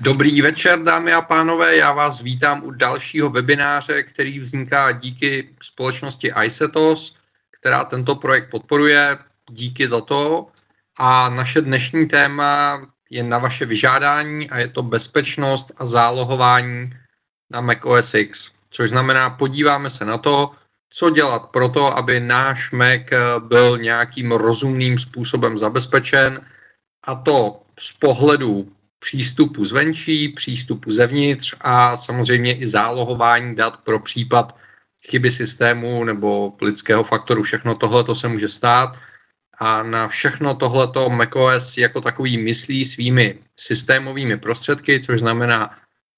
Dobrý večer, dámy a pánové, já vás vítám u dalšího webináře, který vzniká díky společnosti iSetos, která tento projekt podporuje. Díky za to. A naše dnešní téma je na vaše vyžádání a je to bezpečnost a zálohování na macOS X. Což znamená, podíváme se na to, co dělat pro to, aby náš Mac byl nějakým rozumným způsobem zabezpečen, a to z pohledu přístupu zvenčí, přístupu zevnitř a samozřejmě i zálohování dat pro případ chyby systému nebo lidského faktoru. Všechno tohle to se může stát a na všechno tohleto macOS jako takový myslí svými systémovými prostředky, což znamená,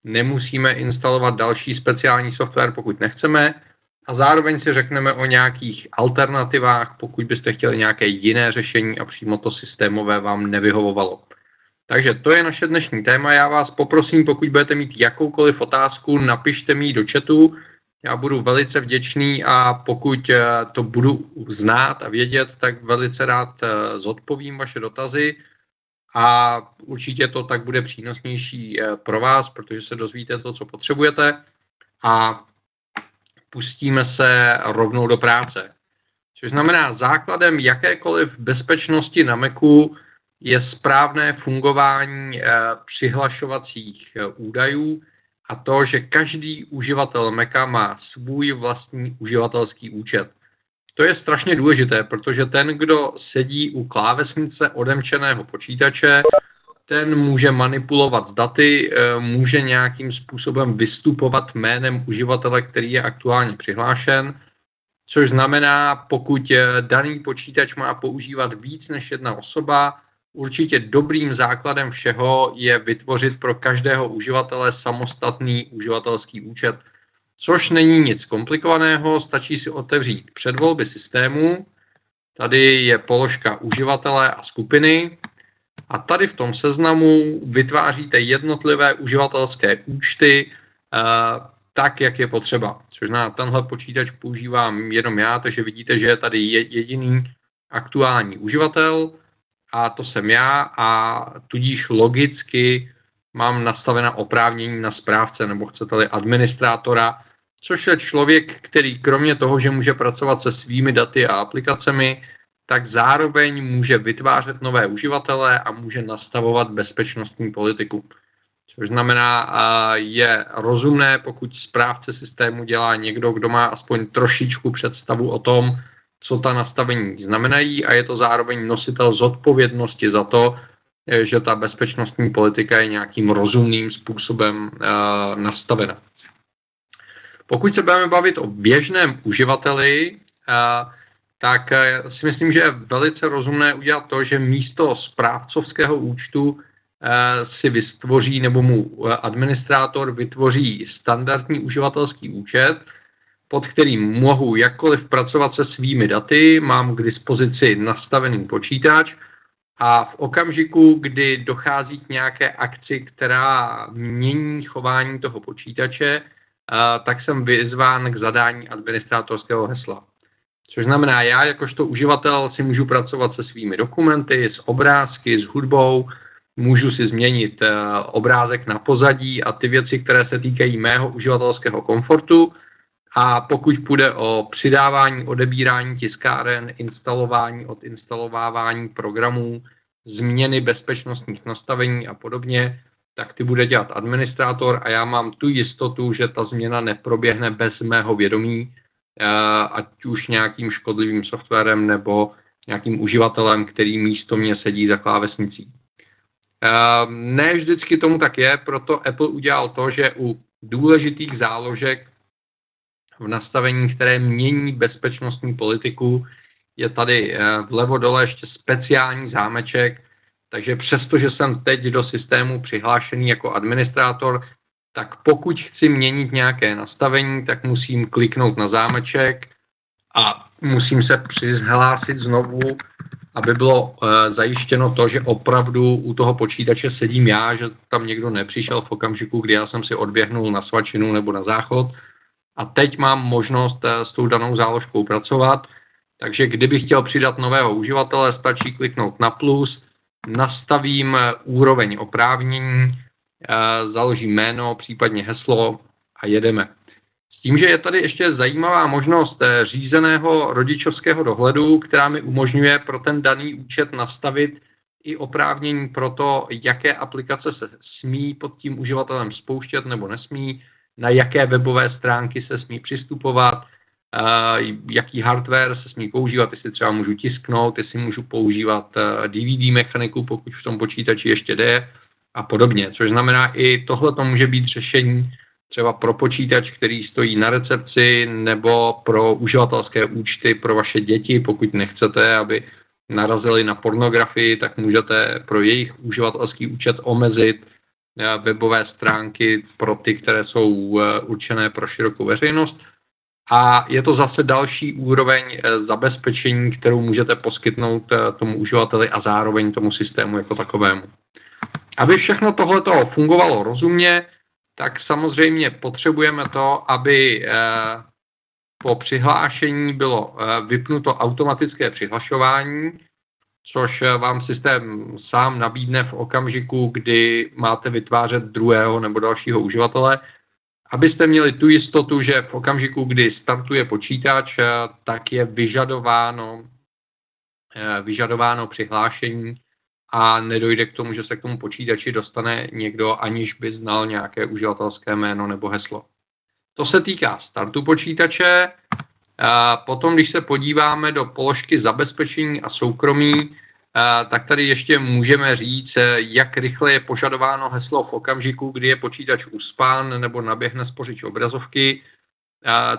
nemusíme instalovat další speciální software, pokud nechceme, a zároveň si řekneme o nějakých alternativách, pokud byste chtěli nějaké jiné řešení a přímo to systémové vám nevyhovovalo. Takže to je naše dnešní téma. Já vás poprosím, pokud budete mít jakoukoliv otázku, napište mi ji do chatu. Já budu velice vděčný a pokud eh, to budu znát a vědět, tak velice rád eh, zodpovím vaše dotazy a určitě to tak bude přínosnější eh, pro vás, protože se dozvíte to, co potřebujete a pustíme se rovnou do práce. Což znamená, základem jakékoliv bezpečnosti na Macu je správné fungování eh, přihlašovacích eh, údajů a to, že každý uživatel Maca má svůj vlastní uživatelský účet. To je strašně důležité, protože ten, kdo sedí u klávesnice odemčeného počítače, ten může manipulovat daty, eh, může nějakým způsobem vystupovat jménem uživatele, který je aktuálně přihlášen, což znamená, pokud daný počítač má používat víc než jedna osoba, Určitě dobrým základem všeho je vytvořit pro každého uživatele samostatný uživatelský účet, což není nic komplikovaného, stačí si otevřít předvolby systému, tady je položka uživatele a skupiny. A tady v tom seznamu vytváříte jednotlivé uživatelské účty eh, tak, jak je potřeba. Což na tenhle počítač používám jenom já, takže vidíte, že je tady jediný aktuální uživatel a to jsem já a tudíž logicky mám nastavena oprávnění na správce nebo chcete-li administrátora, což je člověk, který kromě toho, že může pracovat se svými daty a aplikacemi, tak zároveň může vytvářet nové uživatele a může nastavovat bezpečnostní politiku. Což znamená, je rozumné, pokud správce systému dělá někdo, kdo má aspoň trošičku představu o tom, co ta nastavení znamenají a je to zároveň nositel zodpovědnosti za to, eh, že ta bezpečnostní politika je nějakým rozumným způsobem uh, nastavena. Pokud se budeme bavit o běžném uživateli, uh, tak si myslím, že je velice rozumné udělat to, že místo správcovského účtu si vytvoří nebo mu administrátor vytvoří standardní uživatelský účet, pod kterým mohu jakkoliv pracovat se svými daty, mám k dispozici nastavený počítač a v okamžiku, kdy dochází k nějaké akci, která mění chování toho počítače, tak jsem vyzván k zadání administrátorského hesla. Což znamená, já jakožto uživatel si můžu pracovat se svými dokumenty, s obrázky, s hudbou, můžu si změnit obrázek na pozadí a ty věci, které se týkají mého uživatelského komfortu, a pokud půjde o přidávání, odebírání tiskáren, instalování, odinstalovávání programů, změny bezpečnostních nastavení a podobně, tak ty bude dělat administrátor a já mám tu jistotu, že ta změna neproběhne bez mého vědomí, eh, ať už nějakým škodlivým softwarem nebo nějakým uživatelem, který místo mě sedí za klávesnicí. Eh, ne vždycky tomu tak je, proto Apple udělal to, že u důležitých záložek v nastavení, které mění bezpečnostní politiku. Je tady eh, vlevo dole ještě speciální zámeček, takže přesto, že jsem teď do systému přihlášený jako administrátor, tak pokud chci měnit nějaké nastavení, tak musím kliknout na zámeček a musím se přihlásit znovu, aby bylo uh, zajištěno to, že opravdu u toho počítače sedím já, že tam někdo nepřišel v okamžiku, kdy já jsem si odběhnul na svačinu nebo na záchod, a teď mám možnost eh, s tou danou záložkou pracovat. Takže kdybych chtěl přidat nového uživatele, stačí kliknout na plus, nastavím eh, úroveň oprávnění, založí jméno, případně heslo a jedeme. S tím, že je tady ještě zajímavá možnost řízeného rodičovského dohledu, která mi umožňuje pro ten daný účet nastavit i oprávnění pro to, jaké aplikace se smí pod tím uživatelem spouštět nebo nesmí, na jaké webové stránky se smí přistupovat, jaký hardware se smí používat, jestli třeba můžu tisknout, jestli můžu používat DVD mechaniku, pokud v tom počítači ještě jde a podobně. Což znamená, i tohle to může být řešení třeba pro počítač, který stojí na recepci, nebo pro uživatelské účty pro vaše děti, pokud nechcete, aby narazili na pornografii, tak můžete pro jejich uživatelský účet omezit eh, webové stránky pro ty, které jsou eh, určené pro širokou veřejnost. A je to zase další úroveň eh, zabezpečení, kterou můžete poskytnout tomu uživateli a zároveň tomu systému jako takovému. Aby všechno tohle fungovalo rozumně, tak samozřejmě potřebujeme to, aby po přihlášení bylo eh, vypnuto automatické přihlašování, což eh, vám systém sám nabídne v okamžiku, kdy máte vytvářet druhého nebo dalšího uživatele, abyste měli tu jistotu, že v okamžiku, kdy startuje počítač, eh, tak je vyžadováno, vyžadováno přihlášení a nedojde k tomu, že se k tomu počítači dostane někdo, aniž by znal nějaké uživatelské jméno nebo heslo. To se týká startu počítače. Potom, když se podíváme do položky zabezpečení a soukromí, tak tady ještě můžeme říct, jak rychle je požadováno heslo v okamžiku, kdy je počítač uspán nebo naběhne spořič obrazovky,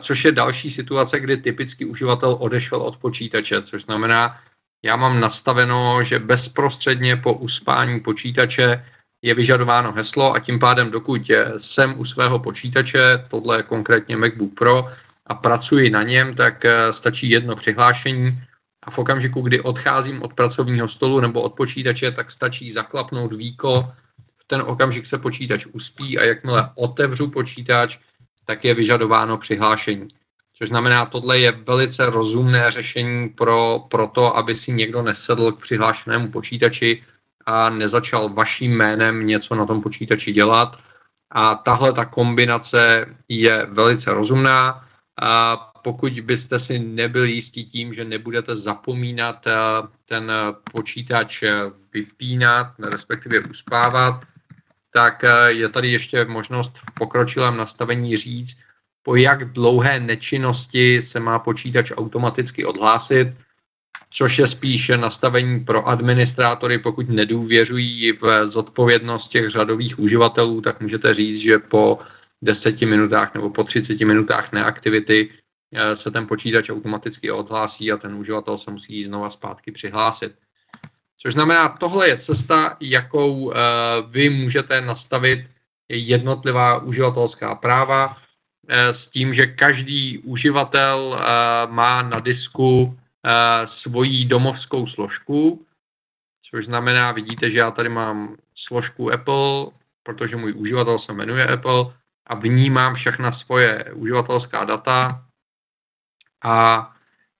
což je další situace, kdy typicky uživatel odešel od počítače, což znamená, já mám nastaveno, že bezprostředně po uspání počítače je vyžadováno heslo a tím pádem, dokud jsem u svého počítače, tohle je konkrétně MacBook Pro, a pracuji na něm, tak eh, stačí jedno přihlášení a v okamžiku, kdy odcházím od pracovního stolu nebo od počítače, tak stačí zaklapnout víko, v ten okamžik se počítač uspí a jakmile otevřu počítač, tak je vyžadováno přihlášení. Což znamená, tohle je velice rozumné řešení pro, pro to, aby si někdo nesedl k přihlášenému počítači, a nezačal vaším jménem něco na tom počítači dělat. A tahle ta kombinace je velice rozumná. A pokud byste si nebyli jistí tím, že nebudete zapomínat eh, ten počítač vypínat, respektive uspávat, tak eh, je tady ještě možnost v pokročilém nastavení říct, po jak dlouhé nečinnosti se má počítač automaticky odhlásit což je spíše nastavení pro administrátory, pokud nedůvěřují v zodpovědnost těch řadových uživatelů, tak můžete říct, že po 10 minutách nebo po 30 minutách neaktivity eh, se ten počítač automaticky odhlásí a ten uživatel se musí znova zpátky přihlásit. Což znamená, tohle je cesta, jakou eh, vy můžete nastavit jednotlivá uživatelská práva eh, s tím, že každý uživatel má na disku svoji domovskou složku, což znamená, vidíte, že já tady mám složku Apple, protože můj uživatel se jmenuje Apple a vnímám všechna svoje uživatelská data a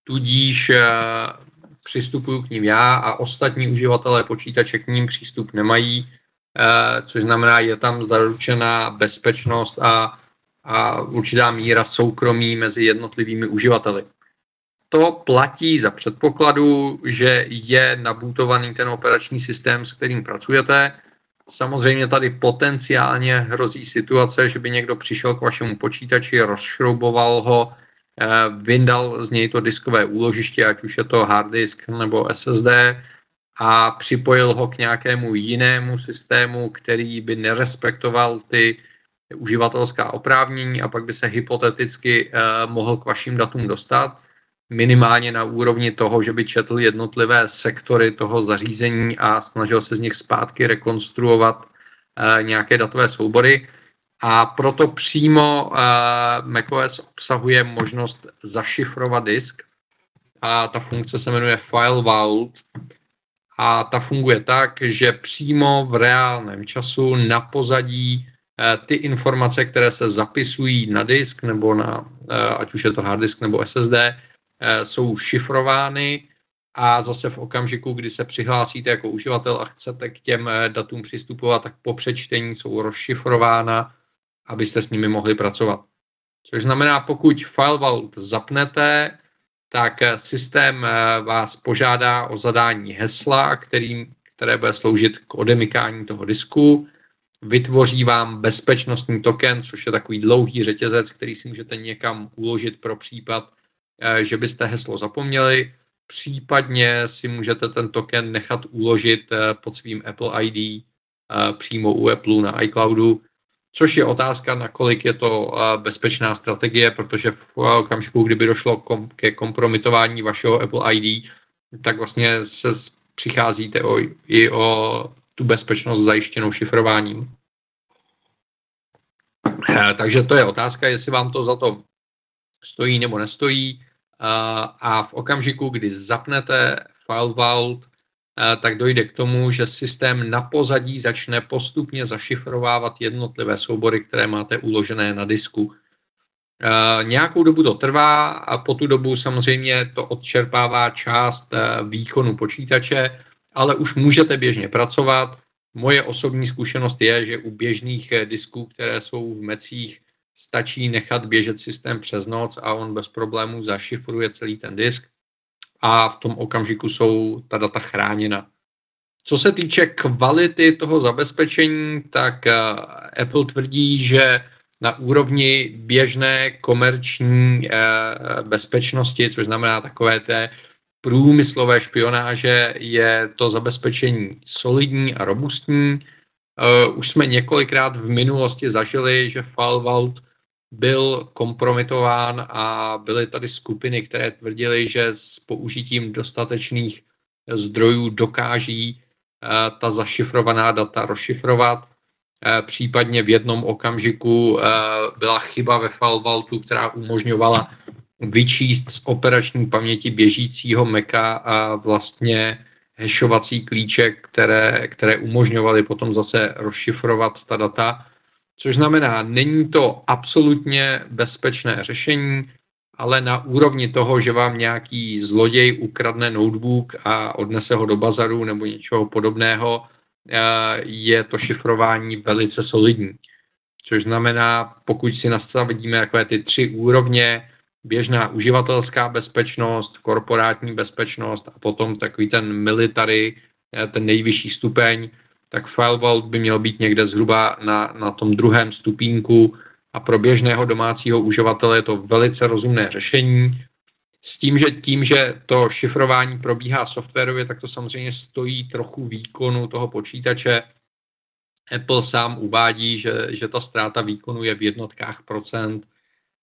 tudíž e, přistupuju k ním já a ostatní uživatelé počítače k ním přístup nemají, e, což znamená, je tam zaručená bezpečnost a, a určitá míra soukromí mezi jednotlivými uživateli to platí za předpokladu, že je nabutovaný ten operační systém, s kterým pracujete. Samozřejmě tady potenciálně hrozí situace, že by někdo přišel k vašemu počítači, rozšrouboval ho, eh, vyndal z něj to diskové úložiště, ať už je to hard disk nebo SSD, a připojil ho k nějakému jinému systému, který by nerespektoval ty uživatelská oprávnění a pak by se hypoteticky eh, mohl k vašim datům dostat minimálně na úrovni toho, že by četl jednotlivé sektory toho zařízení a snažil se z nich zpátky rekonstruovat uh, nějaké datové soubory. A proto přímo uh, macOS obsahuje možnost zašifrovat disk. A ta funkce se jmenuje File Vault. A ta funguje tak, že přímo v reálném času na pozadí uh, ty informace, které se zapisují na disk nebo na, ať už je to hard disk nebo SSD, Eh, jsou šifrovány a zase v okamžiku, kdy se přihlásíte jako uživatel a chcete k těm eh, datům přistupovat, tak po přečtení jsou rozšifrována, abyste s nimi mohli pracovat. Což znamená, pokud FileVault zapnete, tak eh, systém eh, vás požádá o zadání hesla, který, které bude sloužit k odemykání toho disku. Vytvoří vám bezpečnostní token, což je takový dlouhý řetězec, který si můžete někam uložit pro případ, že byste heslo zapomněli Případně si můžete ten token nechat uložit eh, pod svým Apple ID eh, přímo u Apple na iCloudu, což je otázka, nakolik je to eh, bezpečná strategie, protože v okamžiku, kdyby došlo ke kompromitování vašeho Apple ID, tak vlastně se přicházíte o, i o tu bezpečnost zajištěnou šifrováním. Takže to je otázka, jestli vám to za to stojí nebo nestojí a v okamžiku, kdy zapnete file vault, tak dojde k tomu, že systém na pozadí začne postupně zašifrovávat jednotlivé soubory, které máte uložené na disku. Nějakou dobu to trvá a po tu dobu samozřejmě to odčerpává část výkonu počítače, ale už můžete běžně pracovat. Moje osobní zkušenost je, že u běžných disků, které jsou v mecích, stačí nechat běžet systém přes noc a on bez problémů zašifruje celý ten disk a v tom okamžiku jsou ta data chráněna. Co se týče kvality toho zabezpečení, tak eh, Apple tvrdí, že na úrovni běžné komerční eh, bezpečnosti, což znamená takové té průmyslové špionáže, je to zabezpečení solidní a robustní. Eh, už jsme několikrát v minulosti zažili, že FileVault byl kompromitován a byly tady skupiny, které tvrdily, že s použitím dostatečných zdrojů dokáží eh, ta zašifrovaná data rozšifrovat. Eh, případně v jednom okamžiku eh, byla chyba ve FileVaultu, která umožňovala vyčíst z operační paměti běžícího Maca a vlastně hashovací klíče, které, které umožňovaly potom zase rozšifrovat ta data Což znamená, není to absolutně bezpečné řešení, ale na úrovni toho, že vám nějaký zloděj ukradne notebook a odnese ho do bazaru nebo něčeho podobného, eh, je to šifrování velice solidní. Což znamená, pokud si nastavíme takové ty tři úrovně, běžná uživatelská bezpečnost, korporátní bezpečnost a potom takový ten military, eh, ten nejvyšší stupeň, tak FileVault by měl být někde zhruba na, na tom druhém stupínku a pro běžného domácího uživatele je to velice rozumné řešení. S tím, že tím, že to šifrování probíhá softwarově, tak to samozřejmě stojí trochu výkonu toho počítače. Apple sám uvádí, že, že ta ztráta výkonu je v jednotkách procent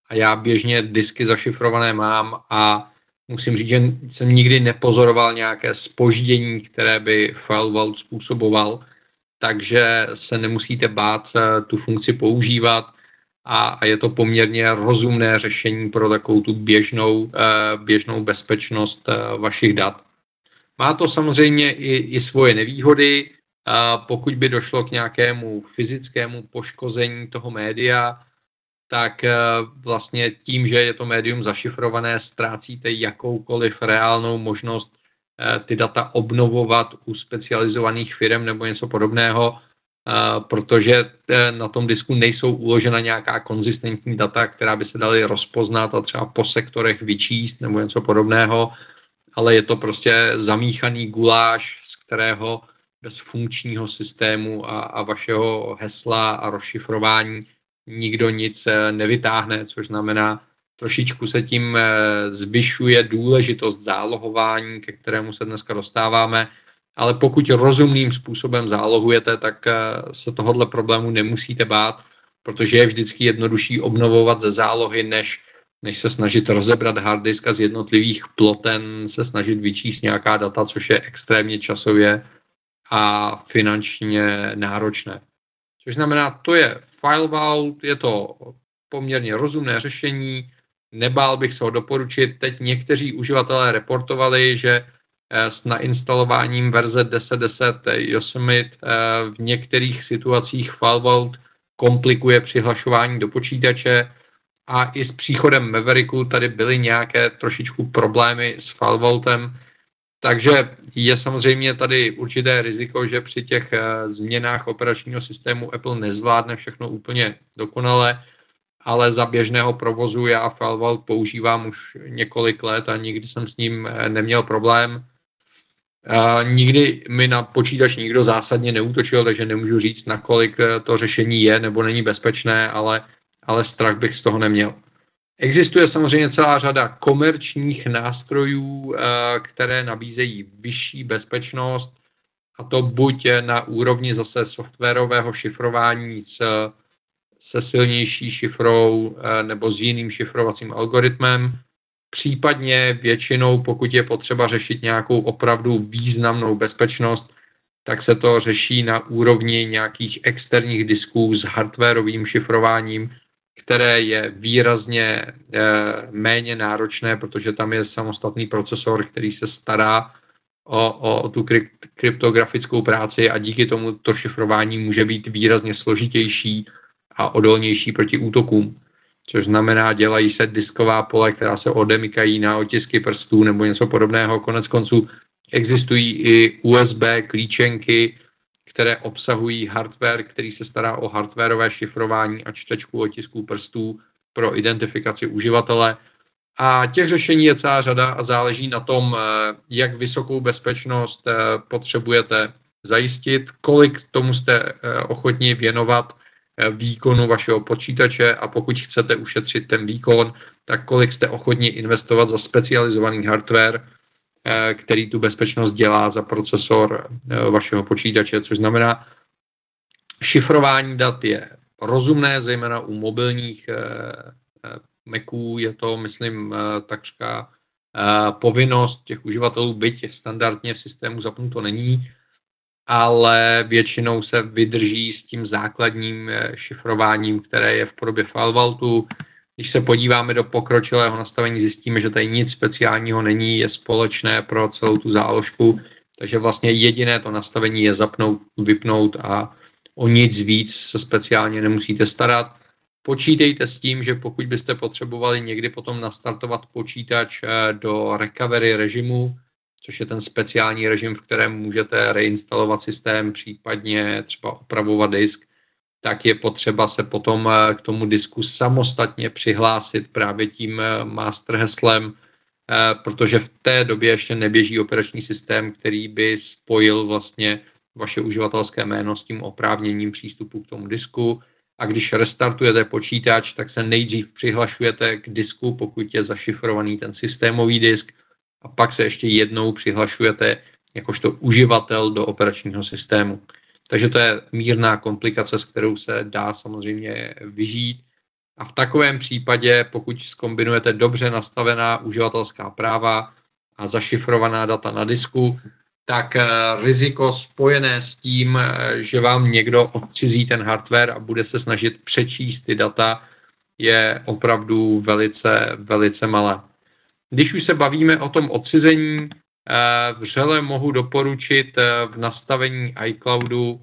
a já běžně disky zašifrované mám a musím říct, že jsem nikdy nepozoroval nějaké spoždění, které by FileVault způsoboval takže se nemusíte bát eh, tu funkci používat a, je to poměrně rozumné řešení pro takovou tu běžnou, eh, běžnou bezpečnost eh, vašich dat. Má to samozřejmě i, i svoje nevýhody, pokud by došlo k nějakému fyzickému poškození toho média, tak vlastně tím, že je to médium zašifrované, ztrácíte jakoukoliv reálnou možnost ty data obnovovat u specializovaných firm nebo něco podobného, eh, protože eh, na tom disku nejsou uložena nějaká konzistentní data, která by se daly rozpoznat a třeba po sektorech vyčíst nebo něco podobného, ale je to prostě zamíchaný guláš, z kterého bez funkčního systému a, a vašeho hesla a rozšifrování nikdo nic nevytáhne, což znamená, trošičku se tím eh, zvyšuje důležitost zálohování, ke kterému se dneska dostáváme, ale pokud rozumným způsobem zálohujete, tak eh, se tohohle problému nemusíte bát, protože je vždycky jednodušší obnovovat ze zálohy, než, než se snažit rozebrat hard disk a z jednotlivých ploten se snažit vyčíst nějaká data, což je extrémně časově a finančně náročné. Což znamená, to je FileVault, je to poměrně rozumné řešení, nebál bych se ho doporučit. Teď někteří uživatelé reportovali, že eh, s nainstalováním verze 10.10 Yosemite eh, v některých situacích FileVault komplikuje přihlašování do počítače a i s příchodem Mavericku tady byly nějaké trošičku problémy s FileVaultem. Takže je samozřejmě tady určité riziko, že při těch změnách operačního systému Apple nezvládne všechno úplně dokonale, ale za běžného provozu já Falval používám už několik let a nikdy jsem s ním neměl problém. Nikdy mi na počítač nikdo zásadně neútočil, takže nemůžu říct, nakolik to řešení je nebo není bezpečné, ale, ale strach bych z toho neměl. Existuje samozřejmě celá řada komerčních nástrojů, které nabízejí vyšší bezpečnost, a to buď na úrovni zase softwarového šifrování s, se silnější šifrou nebo s jiným šifrovacím algoritmem, Případně většinou, pokud je potřeba řešit nějakou opravdu významnou bezpečnost, tak se to řeší na úrovni nějakých externích disků s hardwareovým šifrováním, které je výrazně e, méně náročné, protože tam je samostatný procesor, který se stará o, o, o tu kryptografickou práci a díky tomu to šifrování může být výrazně složitější a odolnější proti útokům což znamená, dělají se disková pole, která se odemykají na otisky prstů nebo něco podobného. Konec konců existují i USB klíčenky, které obsahují hardware, který se stará o hardwareové šifrování a čtečku otisků prstů pro identifikaci uživatele. A těch řešení je celá řada a záleží na tom, eh, jak vysokou bezpečnost eh, potřebujete zajistit, kolik tomu jste eh, ochotni věnovat výkonu vašeho počítače a pokud chcete ušetřit ten výkon, tak kolik jste ochotni investovat za specializovaný hardware, eh, který tu bezpečnost dělá za procesor eh, vašeho počítače, což znamená, šifrování dat je rozumné, zejména u mobilních Maců je to, myslím, takřka povinnost těch uživatelů, byť standardně v systému zapnuto není, ale většinou se vydrží s tím základním eh, šifrováním, které je v podobě FileVaultu. Když se podíváme do pokročilého nastavení, zjistíme, že tady nic speciálního není, je společné pro celou tu záložku, takže vlastně jediné to nastavení je zapnout, vypnout a o nic víc se speciálně nemusíte starat. Počítejte s tím, že pokud byste potřebovali někdy potom nastartovat počítač eh, do recovery režimu, což je ten speciální režim, v kterém můžete reinstalovat systém, případně třeba opravovat disk, tak je potřeba se potom eh, k tomu disku samostatně přihlásit právě tím eh, master heslem, eh, protože v té době ještě neběží operační systém, který by spojil vlastně vaše uživatelské jméno s tím oprávněním přístupu k tomu disku. A když restartujete počítač, tak se nejdřív přihlašujete k disku, pokud je zašifrovaný ten systémový disk, a pak se ještě jednou přihlašujete jakožto uživatel do operačního systému. Takže to je mírná komplikace, s kterou se dá samozřejmě vyžít. A v takovém případě, pokud skombinujete dobře nastavená uživatelská práva a zašifrovaná data na disku, tak eh, riziko spojené s tím, eh, že vám někdo odcizí ten hardware a bude se snažit přečíst ty data, je opravdu velice, velice malé. Když už se bavíme o tom odcizení, eh, vřele mohu doporučit eh, v nastavení iCloudu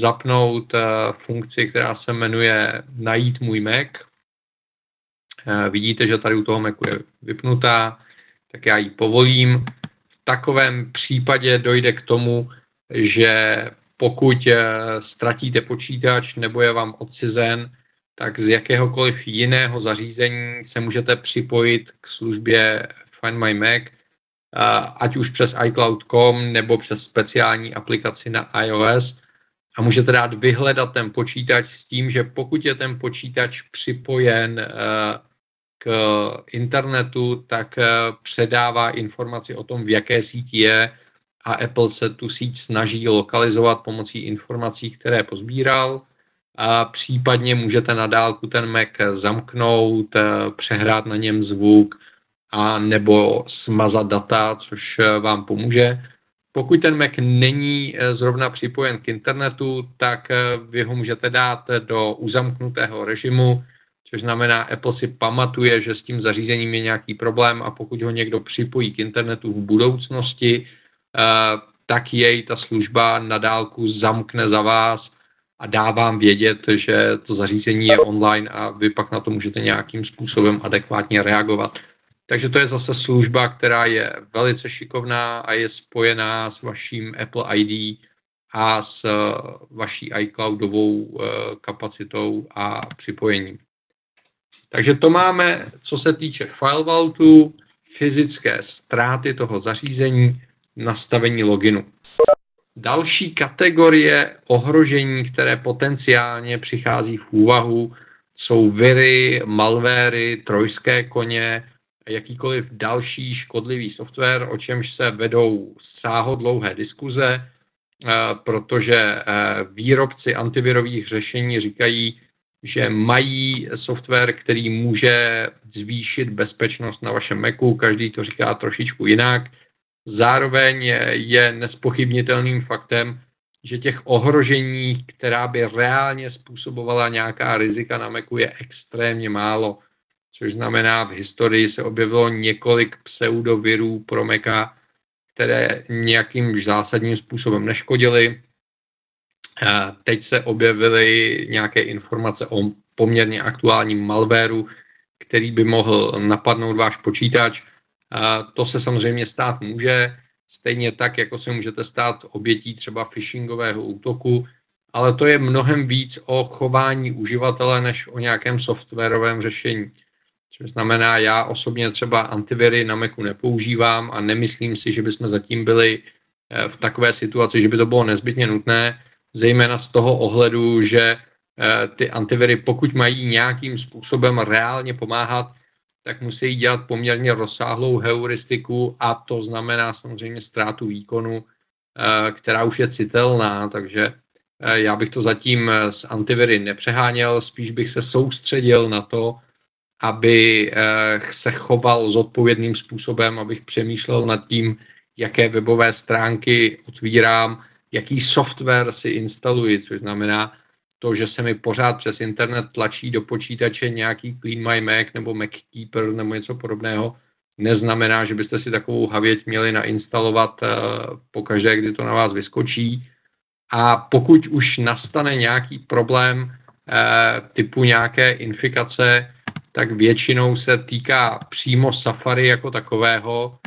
zapnout eh, funkci, která se jmenuje najít můj Mac. Vidíte, že tady u toho Macu je vypnutá, tak já ji povolím. V takovém případě dojde k tomu, že pokud ztratíte počítač nebo je vám odcizen, tak z jakéhokoliv jiného zařízení se můžete připojit k službě Find My Mac, ať už přes iCloud.com nebo přes speciální aplikaci na iOS. A můžete dát vyhledat ten počítač s tím, že pokud je ten počítač připojen k internetu, tak předává informaci o tom, v jaké síti je a Apple se tu síť snaží lokalizovat pomocí informací, které pozbíral případně můžete na dálku ten Mac zamknout, eh, přehrát na něm zvuk a nebo smazat data, což eh, vám pomůže. Pokud ten Mac není eh, zrovna připojen k internetu, tak vy ho můžete dát do uzamknutého režimu, což znamená, Apple si pamatuje, že s tím zařízením je nějaký problém a pokud ho někdo připojí k internetu v budoucnosti, tak jej ta služba na dálku zamkne za vás a dá vám vědět, že to zařízení je online a vy pak na to můžete nějakým způsobem adekvátně reagovat. Takže to je zase služba, která je velice šikovná a je spojená s vaším Apple ID a s vaší iCloudovou kapacitou a připojením. Takže to máme, co se týče file vaultu, fyzické ztráty toho zařízení, nastavení loginu. Další kategorie ohrožení, které potenciálně přichází v úvahu, jsou viry, malvéry, trojské koně, jakýkoliv další škodlivý software, o čemž se vedou sáhodlouhé diskuze, eh, protože eh, výrobci antivirových řešení říkají, že mají software, který může zvýšit bezpečnost na vašem Macu, každý to říká trošičku jinak. Zároveň je nespochybnitelným faktem, že těch ohrožení, která by reálně způsobovala nějaká rizika na Macu, je extrémně málo. Což znamená, v historii se objevilo několik pseudovirů pro Maca, které nějakým zásadním způsobem neškodily. Teď se objevily nějaké informace o poměrně aktuálním malwareu, který by mohl napadnout váš počítač. To se samozřejmě stát může, stejně tak, jako se můžete stát obětí třeba phishingového útoku, ale to je mnohem víc o chování uživatele, než o nějakém softwarovém řešení. Což znamená, já osobně třeba antiviry na Macu nepoužívám a nemyslím si, že bychom zatím byli eh, v takové situaci, že by to bylo nezbytně nutné zejména z toho ohledu, že eh, ty antiviry, pokud mají nějakým způsobem reálně pomáhat, tak musí dělat poměrně rozsáhlou heuristiku a to znamená samozřejmě ztrátu výkonu, eh, která už je citelná, takže eh, já bych to zatím s antiviry nepřeháněl, spíš bych se soustředil na to, aby se choval zodpovědným způsobem, abych přemýšlel nad tím, jaké webové stránky otvírám, jaký software si instaluji, což znamená to, že se mi pořád přes internet tlačí do počítače nějaký Clean My Mac nebo MacKeeper nebo něco podobného, neznamená, že byste si takovou havěť měli nainstalovat uh, pokaždé, kdy to na vás vyskočí. A pokud už nastane nějaký problém uh, typu nějaké infikace, tak většinou se týká přímo Safari jako takového,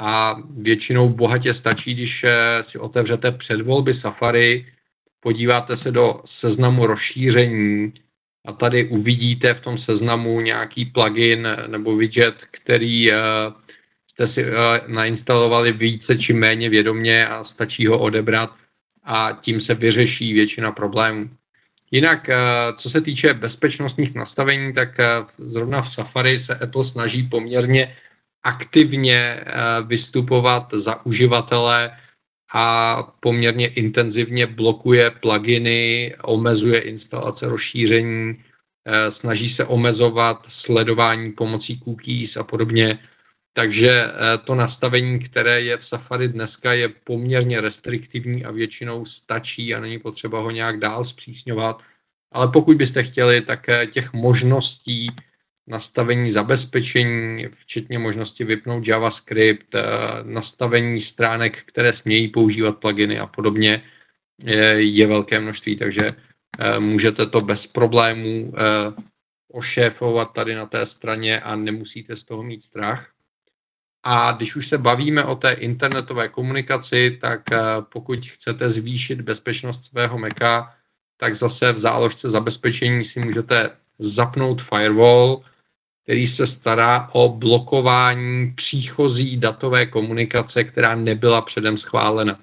a většinou bohatě stačí, když eh, si otevřete předvolby Safari, podíváte se do seznamu rozšíření a tady uvidíte v tom seznamu nějaký plugin nebo widget, který eh, jste si eh, nainstalovali více či méně vědomě a stačí ho odebrat a tím se vyřeší většina problémů. Jinak, co se týče bezpečnostních nastavení, tak zrovna v Safari se Apple snaží poměrně aktivně eh, vystupovat za uživatele a poměrně intenzivně blokuje pluginy, omezuje instalace rozšíření, eh, snaží se omezovat sledování pomocí cookies a podobně. Takže eh, to nastavení, které je v Safari dneska, je poměrně restriktivní a většinou stačí a není potřeba ho nějak dál zpřísňovat. Ale pokud byste chtěli, tak těch možností nastavení zabezpečení, včetně možnosti vypnout JavaScript, eh, nastavení stránek, které smějí používat pluginy a podobně, je velké množství, takže eh, můžete to bez problémů eh, ošéfovat tady na té straně a nemusíte z toho mít strach. A když už se bavíme o té internetové komunikaci, tak pokud chcete zvýšit bezpečnost svého Maca, tak zase v záložce zabezpečení si můžete zapnout firewall, který se stará o blokování příchozí datové komunikace, která nebyla předem schválena.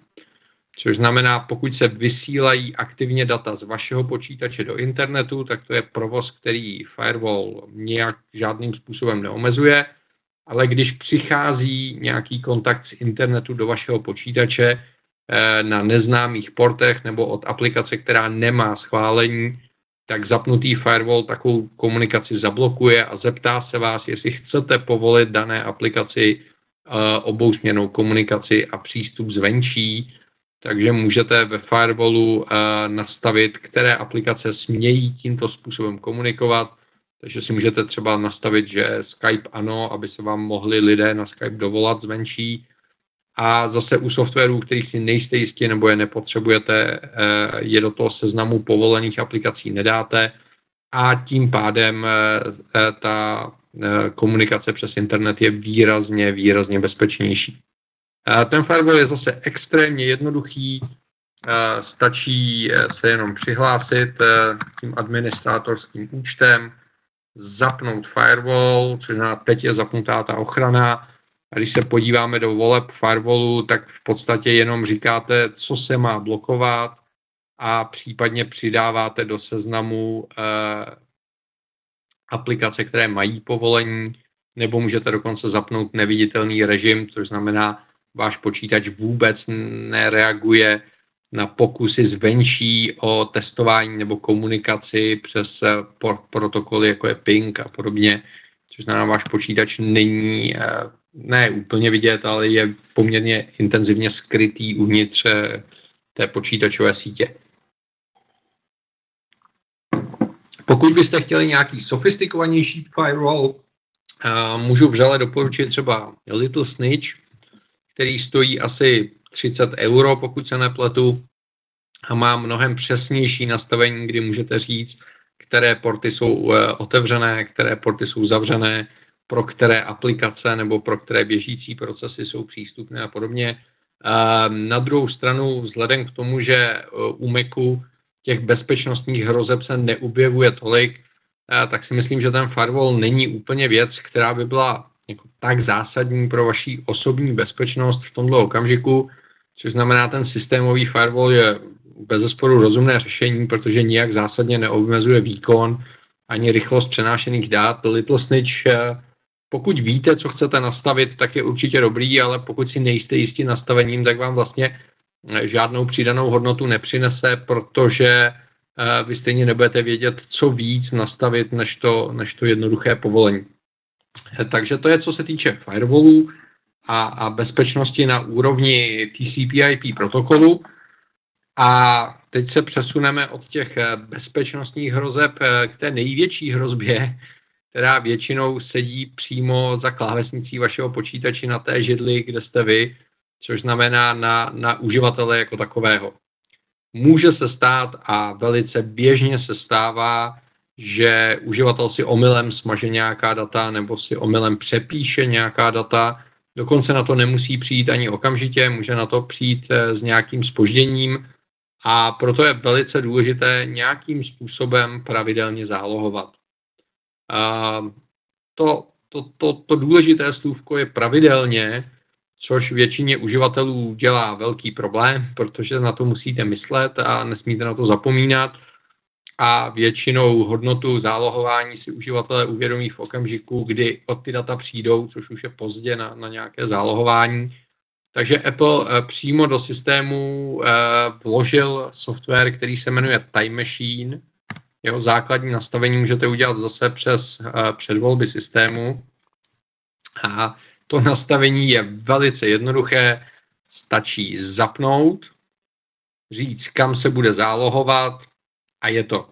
Což znamená, pokud se vysílají aktivně data z vašeho počítače do internetu, tak to je provoz, který firewall nějak žádným způsobem neomezuje, ale když přichází nějaký kontakt z internetu do vašeho počítače eh, na neznámých portech nebo od aplikace, která nemá schválení, tak zapnutý firewall takovou komunikaci zablokuje a zeptá se vás, jestli chcete povolit dané aplikaci uh, obousměrnou komunikaci a přístup zvenčí. Takže můžete ve firewallu uh, nastavit, které aplikace smějí tímto způsobem komunikovat. Takže si můžete třeba nastavit, že Skype ano, aby se vám mohli lidé na Skype dovolat zvenčí, a zase u softwarů, kterých si nejste jistí nebo je nepotřebujete, eh, je do toho seznamu povolených aplikací nedáte a tím pádem eh, eh, ta komunikace přes internet je výrazně, výrazně bezpečnější. Ten firewall je zase extrémně jednoduchý, stačí se jenom přihlásit tím administrátorským účtem, zapnout firewall, což znamená, teď je zapnutá ta ochrana, a když se podíváme do voleb firewallu, tak v podstatě jenom říkáte, co se má blokovat a případně přidáváte do seznamu eh, aplikace, které mají povolení, nebo můžete dokonce zapnout neviditelný režim, což znamená, váš počítač vůbec nereaguje na pokusy zvenčí o testování nebo komunikaci přes eh, protokoly, jako je ping a podobně, což znamená, váš počítač není eh, ne úplně vidět, ale je poměrně intenzivně skrytý uvnitř eh, té počítačové sítě. Pokud byste chtěli nějaký sofistikovanější firewall, můžu vřele doporučit třeba Little Snitch, který stojí asi 30 euro, pokud se nepletu, a má mnohem přesnější nastavení, kdy můžete říct, které porty jsou eh, otevřené, které porty jsou zavřené, pro které aplikace nebo pro které běžící procesy jsou přístupné a podobně. Na druhou stranu, vzhledem k tomu, že eh, u Macu těch bezpečnostních hrozeb se neobjevuje tolik, eh, tak si myslím, že ten firewall není úplně věc, která by byla jako tak zásadní pro vaši osobní bezpečnost v tomto okamžiku, což znamená, ten systémový firewall je bez zesporu rozumné řešení, protože nijak zásadně neobmezuje výkon ani rychlost přenášených dát. Little Snitch, eh, pokud víte, co chcete nastavit, tak je určitě dobrý, ale pokud si nejste jistí nastavením, tak vám vlastně eh, žádnou přidanou hodnotu nepřinese, protože eh, vy stejně nebudete vědět, co víc nastavit, než to, než to jednoduché povolení. Takže to je, co se týče firewallů a, a bezpečnosti na úrovni TCP/IP protokolu. A teď se přesuneme od těch eh, bezpečnostních hrozeb eh, k té největší hrozbě, která většinou sedí přímo za klávesnicí vašeho počítače na té židli, kde jste vy, což znamená na, na uživatele jako takového. Může se stát a velice běžně se stává, že uživatel si omylem smaže nějaká data nebo si omylem přepíše nějaká data. Dokonce na to nemusí přijít ani okamžitě, může na to přijít eh, s nějakým spožděním a proto je velice důležité nějakým způsobem pravidelně zálohovat. A to, to, to, to důležité slůvko je pravidelně, což většině uživatelů dělá velký problém, protože na to musíte myslet a nesmíte na to zapomínat a většinou hodnotu zálohování si uživatelé uvědomí v okamžiku, kdy od ty data přijdou, což už je pozdě na, na nějaké zálohování takže Apple eh, přímo do systému eh, vložil software, který se jmenuje Time Machine. Jeho základní nastavení můžete udělat zase přes eh, předvolby systému. A to nastavení je velice jednoduché. Stačí zapnout, říct, kam se bude zálohovat a je to.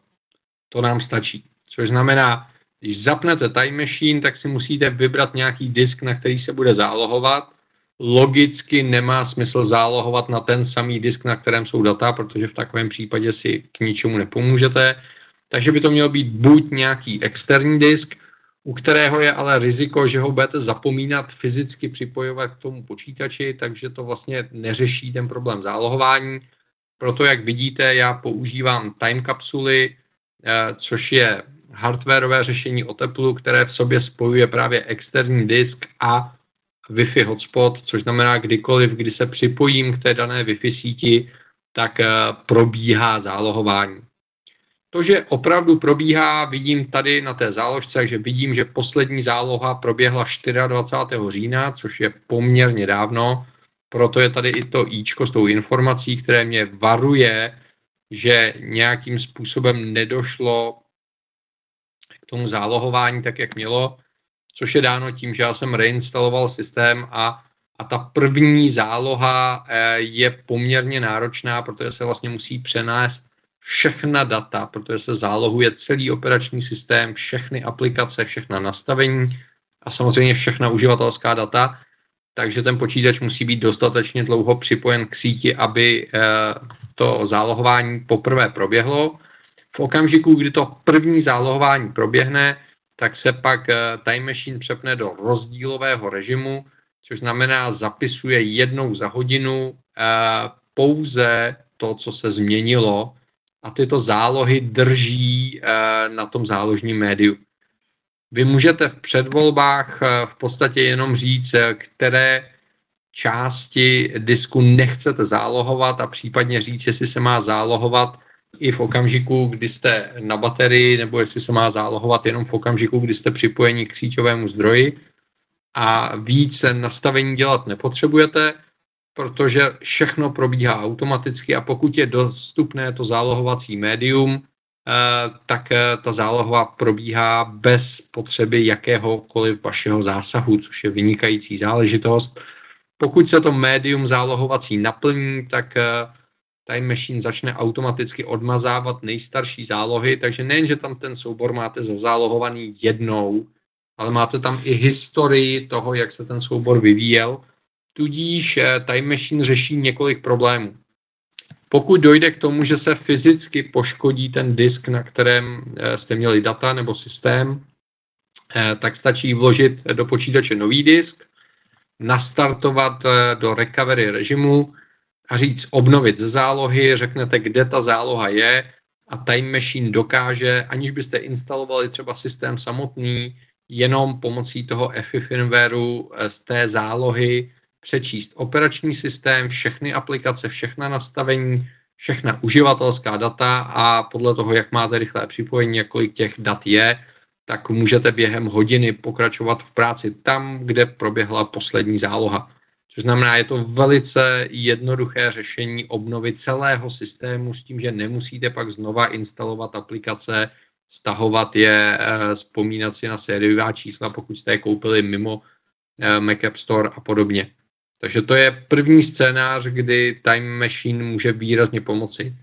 To nám stačí. Což znamená, když zapnete Time Machine, tak si musíte vybrat nějaký disk, na který se bude zálohovat logicky nemá smysl zálohovat na ten samý disk, na kterém jsou data, protože v takovém případě si k ničemu nepomůžete. Takže by to měl být buď nějaký externí disk, u kterého je ale riziko, že ho budete zapomínat fyzicky připojovat k tomu počítači, takže to vlastně neřeší ten problém zálohování. Proto, jak vidíte, já používám time kapsuly, eh, což je hardwareové řešení o teplu, které v sobě spojuje právě externí disk a Wi-Fi hotspot, což znamená kdykoliv, kdy se připojím k té dané Wi-Fi síti, tak eh, probíhá zálohování. To, že opravdu probíhá, vidím tady na té záložce, že vidím, že poslední záloha proběhla 24. října, což je poměrně dávno, proto je tady i to íčko s tou informací, které mě varuje, že nějakým způsobem nedošlo k tomu zálohování tak, jak mělo což je dáno tím, že já jsem reinstaloval systém a, a ta první záloha eh, je poměrně náročná, protože se vlastně musí přenést všechna data, protože se zálohuje celý operační systém, všechny aplikace, všechna nastavení a samozřejmě všechna uživatelská data, takže ten počítač musí být dostatečně dlouho připojen k síti, aby eh, to zálohování poprvé proběhlo. V okamžiku, kdy to první zálohování proběhne, tak se pak eh, Time Machine přepne do rozdílového režimu, což znamená zapisuje jednou za hodinu eh, pouze to, co se změnilo a tyto zálohy drží na tom záložním médiu. Vy můžete v předvolbách v podstatě jenom říct, které části disku nechcete zálohovat a případně říct, jestli se má zálohovat i v okamžiku, kdy jste na baterii, nebo jestli se má zálohovat jenom v okamžiku, kdy jste připojeni k síťovému zdroji. A víc nastavení dělat nepotřebujete, protože všechno probíhá automaticky a pokud je dostupné to zálohovací médium, eh, tak eh, ta záloha probíhá bez potřeby jakéhokoliv vašeho zásahu, což je vynikající záležitost. Pokud se to médium zálohovací naplní, tak eh, Time Machine začne automaticky odmazávat nejstarší zálohy, takže nejen, že tam ten soubor máte zazálohovaný jednou, ale máte tam i historii toho, jak se ten soubor vyvíjel, tudíž eh, Time Machine řeší několik problémů. Pokud dojde k tomu, že se fyzicky poškodí ten disk, na kterém eh, jste měli data nebo systém, eh, tak stačí vložit do počítače nový disk, nastartovat do recovery režimu, a říct obnovit ze zálohy, řeknete, kde ta záloha je a Time Machine dokáže, aniž byste instalovali třeba systém samotný, jenom pomocí toho EFI firmwareu z té zálohy přečíst operační systém, všechny aplikace, všechna nastavení, všechna uživatelská data a podle toho, jak máte rychlé připojení, kolik těch dat je, tak můžete během hodiny pokračovat v práci tam, kde proběhla poslední záloha. Což znamená, je to velice jednoduché řešení obnovy celého systému s tím, že nemusíte pak znova instalovat aplikace, stahovat je, eh, vzpomínat si na sériová čísla, pokud jste je koupili mimo eh, Mac App Store a podobně. Takže to je první scénář, kdy Time Machine může výrazně pomoci.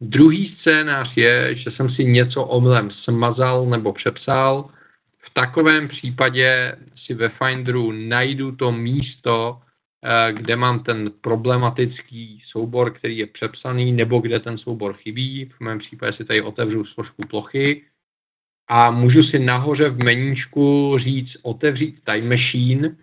Druhý scénář je, že jsem si něco omylem smazal nebo přepsal. V takovém případě si ve Finderu najdu to místo, Eh, kde mám ten problematický soubor, který je přepsaný, nebo kde ten soubor chybí. V mém případě si tady otevřu složku plochy a můžu si nahoře v meníčku říct otevřít Time Machine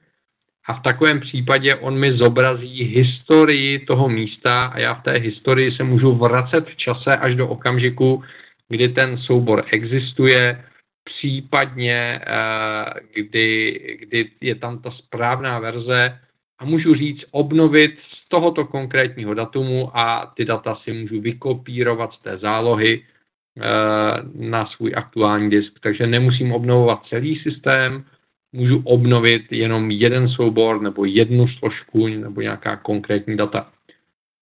a v takovém případě on mi zobrazí historii toho místa a já v té historii se můžu vracet v čase až do okamžiku, kdy ten soubor existuje, případně eh, kdy, kdy je tam ta správná verze a můžu říct obnovit z tohoto konkrétního datumu a ty data si můžu vykopírovat z té zálohy eh, na svůj aktuální disk. Takže nemusím obnovovat celý systém, můžu obnovit jenom jeden soubor nebo jednu složku nebo nějaká konkrétní data.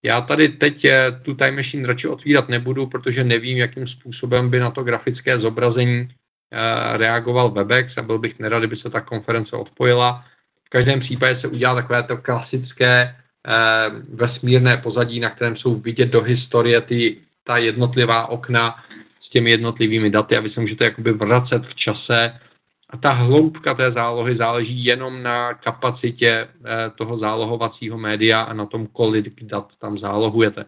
Já tady teď eh, tu Time Machine radši otvírat nebudu, protože nevím, jakým způsobem by na to grafické zobrazení eh, reagoval Webex a byl bych nerad, kdyby se ta konference odpojila každém případě se udělá takové to klasické eh, vesmírné pozadí, na kterém jsou vidět do historie ty, ta jednotlivá okna s těmi jednotlivými daty a vy se můžete jakoby vracet v čase a ta hloubka té zálohy záleží jenom na kapacitě eh, toho zálohovacího média a na tom, kolik dat tam zálohujete.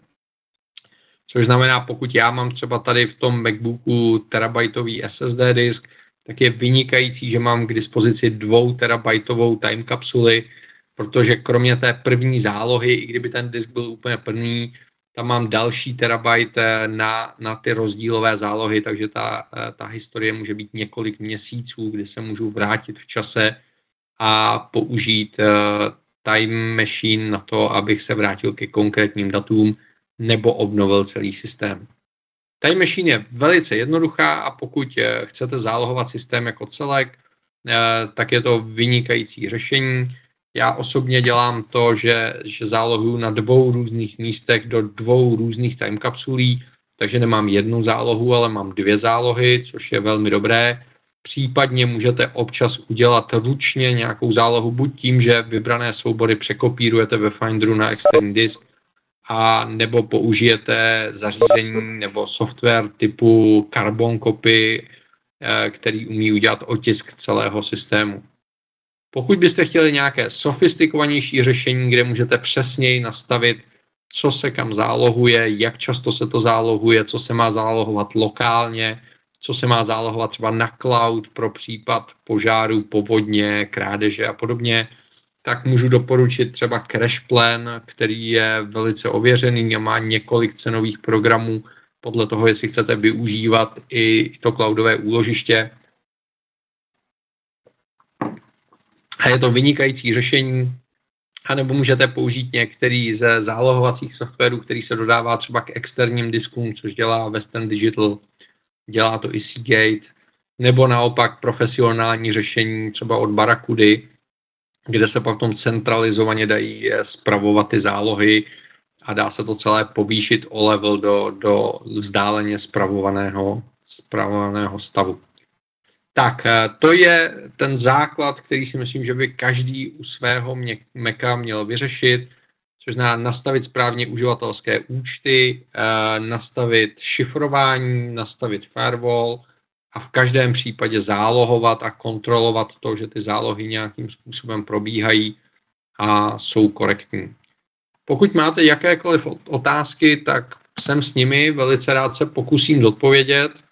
Což znamená, pokud já mám třeba tady v tom MacBooku terabajtový SSD disk, tak je vynikající, že mám k dispozici dvou terabajtovou time kapsuly, protože kromě té první zálohy, i kdyby ten disk byl úplně plný, tam mám další terabajt eh, na, na ty rozdílové zálohy, takže ta, eh, ta historie může být několik měsíců, kdy se můžu vrátit v čase a použít uh, time machine na to, abych se vrátil ke konkrétním datům nebo obnovil celý systém. Time Machine je velice jednoduchá a pokud eh, chcete zálohovat systém jako celek, eh, tak je to vynikající řešení. Já osobně dělám to, že, že zálohuju na dvou různých místech do dvou různých time kapsulí, takže nemám jednu zálohu, ale mám dvě zálohy, což je velmi dobré. Případně můžete občas udělat ručně nějakou zálohu, buď tím, že vybrané soubory překopírujete ve Finderu na externí disk, a nebo použijete zařízení nebo software typu Carbon Copy, eh, který umí udělat otisk celého systému. Pokud byste chtěli nějaké sofistikovanější řešení, kde můžete přesněji nastavit, co se kam zálohuje, jak často se to zálohuje, co se má zálohovat lokálně, co se má zálohovat třeba na cloud pro případ požáru, povodně, krádeže a podobně, tak můžu doporučit třeba CrashPlan, který je velice ověřený a má několik cenových programů podle toho, jestli chcete využívat i to cloudové úložiště. A je to vynikající řešení, anebo můžete použít některý ze zálohovacích softwarů, který se dodává třeba k externím diskům, což dělá Western Digital, dělá to i Seagate, nebo naopak profesionální řešení třeba od Barakudy, kde se potom centralizovaně dají spravovat ty zálohy a dá se to celé povýšit o level do, do vzdáleně spravovaného, spravovaného stavu. Tak, eh, to je ten základ, který si myslím, že by každý u svého Maca měl vyřešit, což znamená nastavit správně uživatelské účty, eh, nastavit šifrování, nastavit firewall a v každém případě zálohovat a kontrolovat to, že ty zálohy nějakým způsobem probíhají a jsou korektní. Pokud máte jakékoliv otázky, tak jsem s nimi, velice rád se pokusím zodpovědět.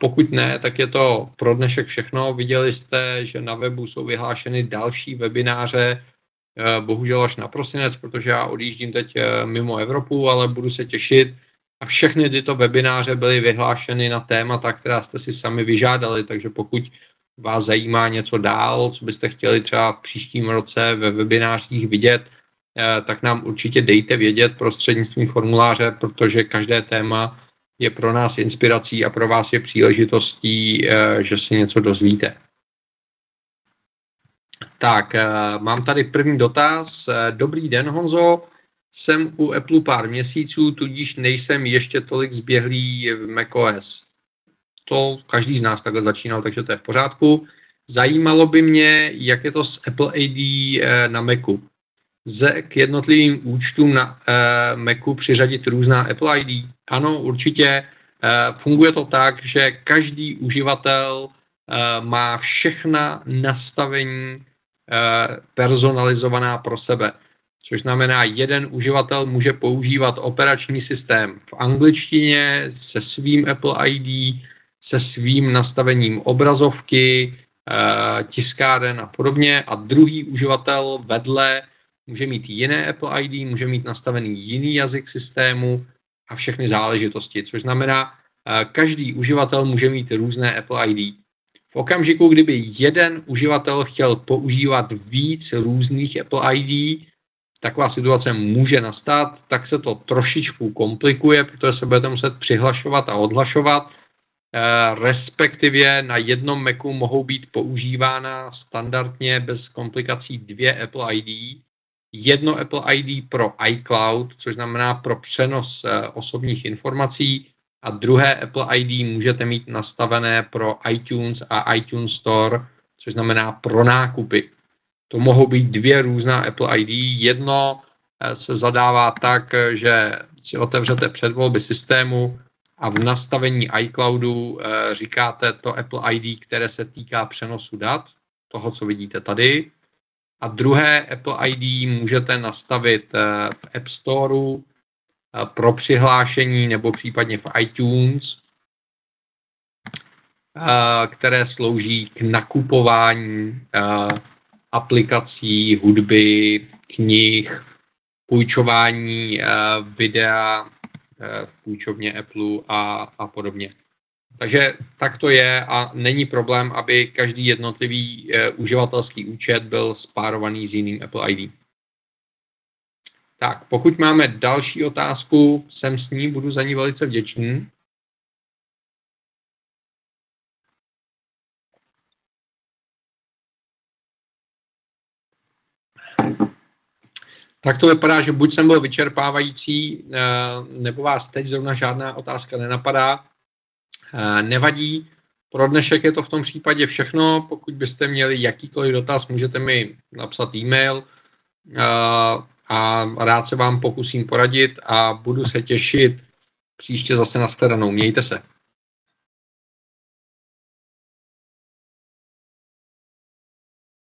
Pokud ne, tak je to pro dnešek všechno. Viděli jste, že na webu jsou vyhlášeny další webináře, eh, bohužel až na prosinec, protože já odjíždím teď eh, mimo Evropu, ale budu se těšit. A všechny tyto webináře byly vyhlášeny na témata, která jste si sami vyžádali, takže pokud vás zajímá něco dál, co byste chtěli třeba v příštím roce ve webinářích vidět, eh, tak nám určitě dejte vědět prostřednictvím formuláře, protože každé téma je pro nás inspirací a pro vás je příležitostí, eh, že si něco dozvíte. Tak, eh, mám tady první dotaz. Eh, dobrý den, Honzo. Jsem u Apple pár měsíců, tudíž nejsem ještě tolik zběhlý v macOS. To každý z nás takhle začínal, takže to je v pořádku. Zajímalo by mě, jak je to s Apple ID na Macu. Lze k jednotlivým účtům na Macu přiřadit různá Apple ID? Ano, určitě. Eh, funguje to tak, že každý uživatel eh, má všechna nastavení eh, personalizovaná pro sebe. Což znamená, jeden uživatel může používat operační systém v angličtině se svým Apple ID, se svým nastavením obrazovky, tiskáren a podobně a druhý uživatel vedle může mít jiné Apple ID, může mít nastavený jiný jazyk systému a všechny záležitosti, což znamená, eh, každý uživatel může mít různé Apple ID. V okamžiku, kdyby jeden uživatel chtěl používat víc různých Apple ID, taková situace může nastat, tak se to trošičku komplikuje, protože se budete muset přihlašovat a odhlašovat, eh, respektive na jednom Macu mohou být používána standardně bez komplikací dvě Apple ID, jedno Apple ID pro iCloud, což znamená pro přenos eh, osobních informací, a druhé Apple ID můžete mít nastavené pro iTunes a iTunes Store, což znamená pro nákupy. To mohou být dvě různá Apple ID. Jedno eh, se zadává tak, že si otevřete předvolby systému a v nastavení iCloudu eh, říkáte to Apple ID, které se týká přenosu dat, toho, co vidíte tady. A druhé Apple ID můžete nastavit eh, v App Storeu eh, pro přihlášení nebo případně v iTunes, eh, které slouží k nakupování aplikací, hudby, knih, půjčování videa v půjčovně Apple a, a podobně. Takže tak to je a není problém, aby každý jednotlivý e, uživatelský účet byl spárovaný s jiným Apple ID. Tak, pokud máme další otázku, jsem s ní, budu za ní velice vděčný. Tak to vypadá, že buď jsem byl vyčerpávající, eh, nebo vás teď zrovna žádná otázka nenapadá. Eh, nevadí. Pro dnešek je to v tom případě všechno. Pokud byste měli jakýkoliv dotaz, můžete mi napsat e-mail eh, a rád se vám pokusím poradit a budu se těšit příště zase na shledanou. Mějte se.